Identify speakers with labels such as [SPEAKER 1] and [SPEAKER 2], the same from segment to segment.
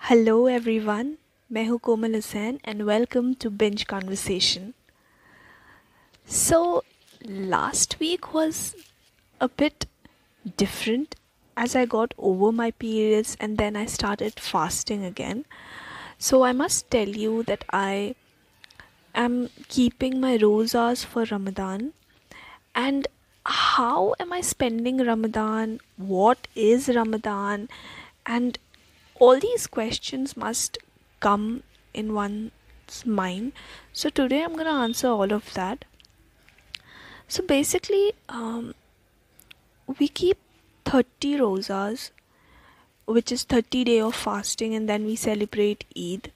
[SPEAKER 1] Hello everyone मैं हूँ Komal Hussain and welcome to bench conversation so last week was a bit different as I got over my periods and then I started fasting again. So I must tell you that I am keeping my rosas for Ramadan and how am I spending Ramadan? What is Ramadan? And all these questions must come in one's mind. So today I'm going to answer all of that. So basically, um, we keep 30 rosas, which is 30 day of fasting, and then we celebrate Eid.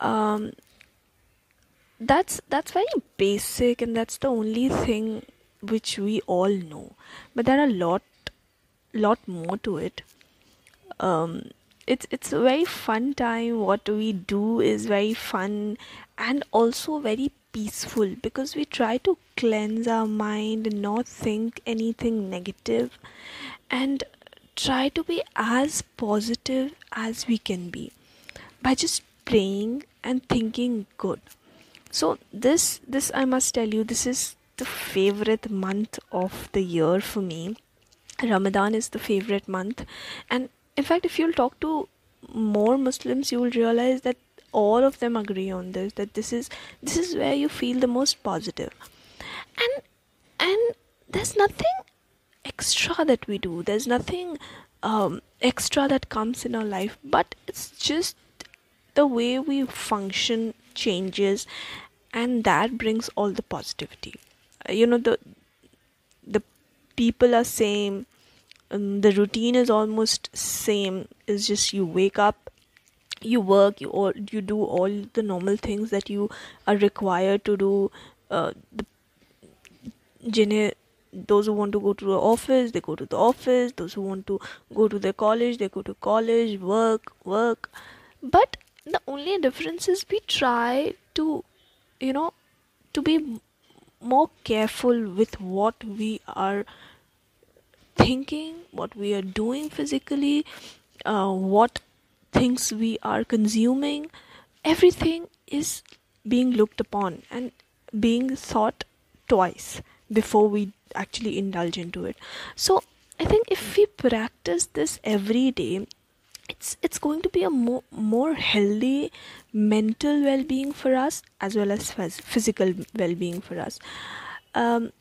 [SPEAKER 1] Um, that's that's very basic, and that's the only thing which we all know. But there are a lot, lot more to it. Um, it's it's a very fun time what we do is very fun and also very peaceful because we try to cleanse our mind and not think anything negative and try to be as positive as we can be by just praying and thinking good so this this i must tell you this is the favorite month of the year for me. Ramadan is the favorite month. And in fact if you'll talk to more muslims you will realize that all of them agree on this that this is this is where you feel the most positive. And and there's nothing extra that we do. There's nothing um, extra that comes in our life but it's just the way we function changes and that brings all the positivity you know the the people are same um, the routine is almost same it's just you wake up you work you all you do all the normal things that you are required to do uh, the जिन्हें those who want to go to the office they go to the office those who want to go to the college they go to college work work but the only difference is we try to you know to be more careful with what we are thinking what we are doing physically uh, what things we are consuming. Everything is being looked upon and being thought twice before we actually indulge into it. So i think if we practice this every day it's it's going to be a more more healthy mental well-being for us as well as phys- physical well-being for us. Um,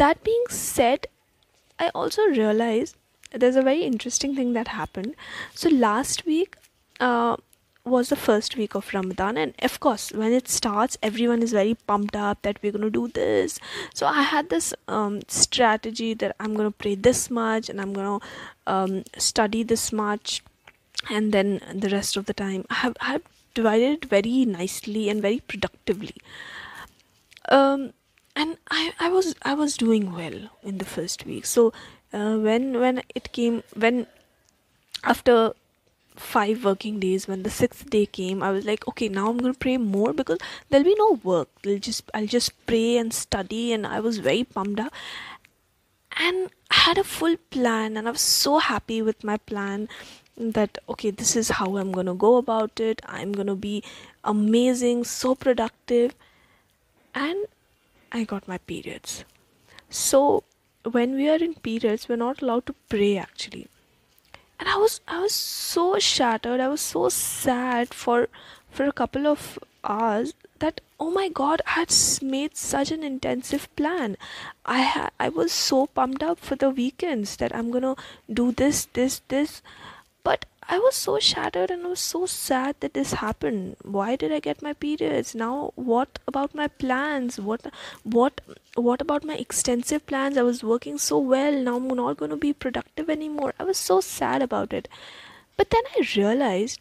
[SPEAKER 1] that being said i also realized there's a very interesting thing that happened. So last week uh, was the first week of Ramadan, and of course, when it starts, everyone is very pumped up that we're to do this. So, I had this um, strategy that I'm to pray this much and I'm to um, study this much, and then the rest of the time, I have, I have divided it very nicely and very productively. Um, and I, I was I was doing well in the first week. So uh, when when it came when after five working days when the sixth day came i was like okay now i'm going to pray more because there'll be no work. I'll just i'll just pray and study and i was very pumped up. And i had a full plan and i was so happy with my plan that okay this is how i'm going to go about it. I'm going to be amazing so productive. And i got my periods. So when we are in periods we're not allowed to pray actually and i was i was so shattered. I was so sad for for a couple of hours that oh my god i had made such an intensive plan. I ha- i was so pumped up for the weekends that i'm going to do this this this. But I was so shattered and I was so sad that this happened. Why did I get my periods? Now what about my plans? What what what about my extensive plans? I was working so well. Now I'm not going to be productive anymore. I was so sad about it. But then I realized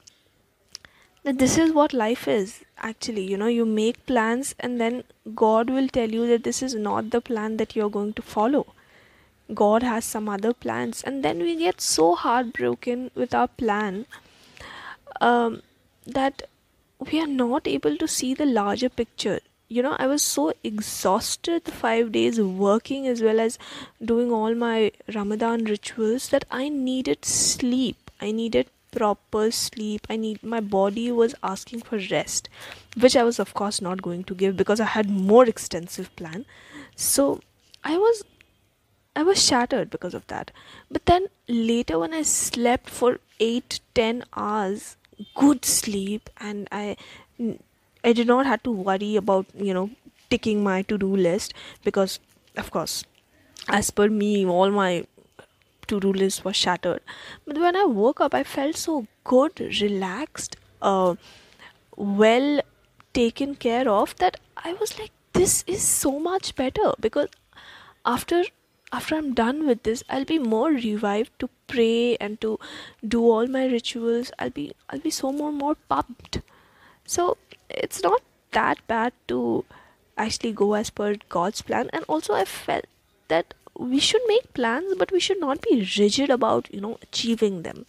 [SPEAKER 1] that this is what life is actually you know you make plans and then god will tell you that this is not the plan that you're going to follow God has some other plans, and then we get so heartbroken with our plan um, that we are not able to see the larger picture. you know i was so exhausted the 5 days working as well as doing all my ramadan rituals that i needed sleep. I needed proper sleep. I need my body was asking for rest which i was of course not going to give because i had more extensive plan. So i was i was shattered because of that. But then later when i slept for 8 10 hours good sleep and i i did not have to worry about you know ticking my to-do list because of course as per me all my to-do list was shattered. But when i woke up i felt so good relaxed uh, well taken care of that i was like this is so much better because after after i'm done with this i'll be more revived to pray and to do all my rituals. I'll be i'll be so more more pumped. So it's not that bad to actually go as per god's plan. And also i felt that we should make plans but we should not be rigid about you know achieving them.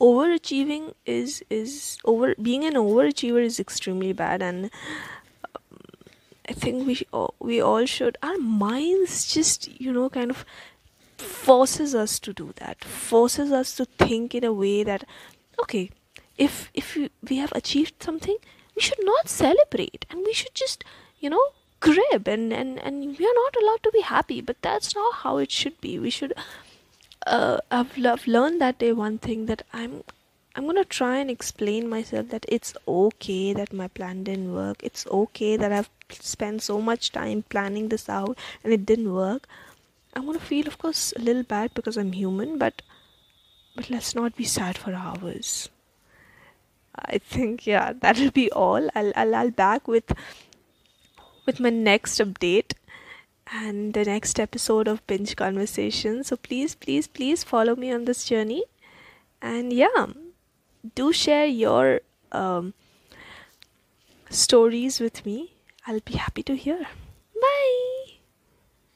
[SPEAKER 1] Overachieving is is over being an overachiever is extremely bad. And I think we we all should. Our minds just you know kind of forces us to do that. Forces us to think in a way that okay, if if we, we have achieved something, we should not celebrate and we should just you know grip and and and we are not allowed to be happy. But that's not how it should be. We should. Uh, I've, I've learned that day one thing that I'm I'm gonna try and explain myself that it's okay that my plan didn't work. It's okay that I've spent so much time planning this out and it didn't work. I'm gonna feel, of course, a little bad because I'm human, but but let's not be sad for hours. I think yeah, that'll be all. I'll I'll, I'll back with with my next update and the next episode of binge conversation. So please, please, please follow me on this journey. And yeah do share your um, stories with me. I'll be happy to hear. Bye.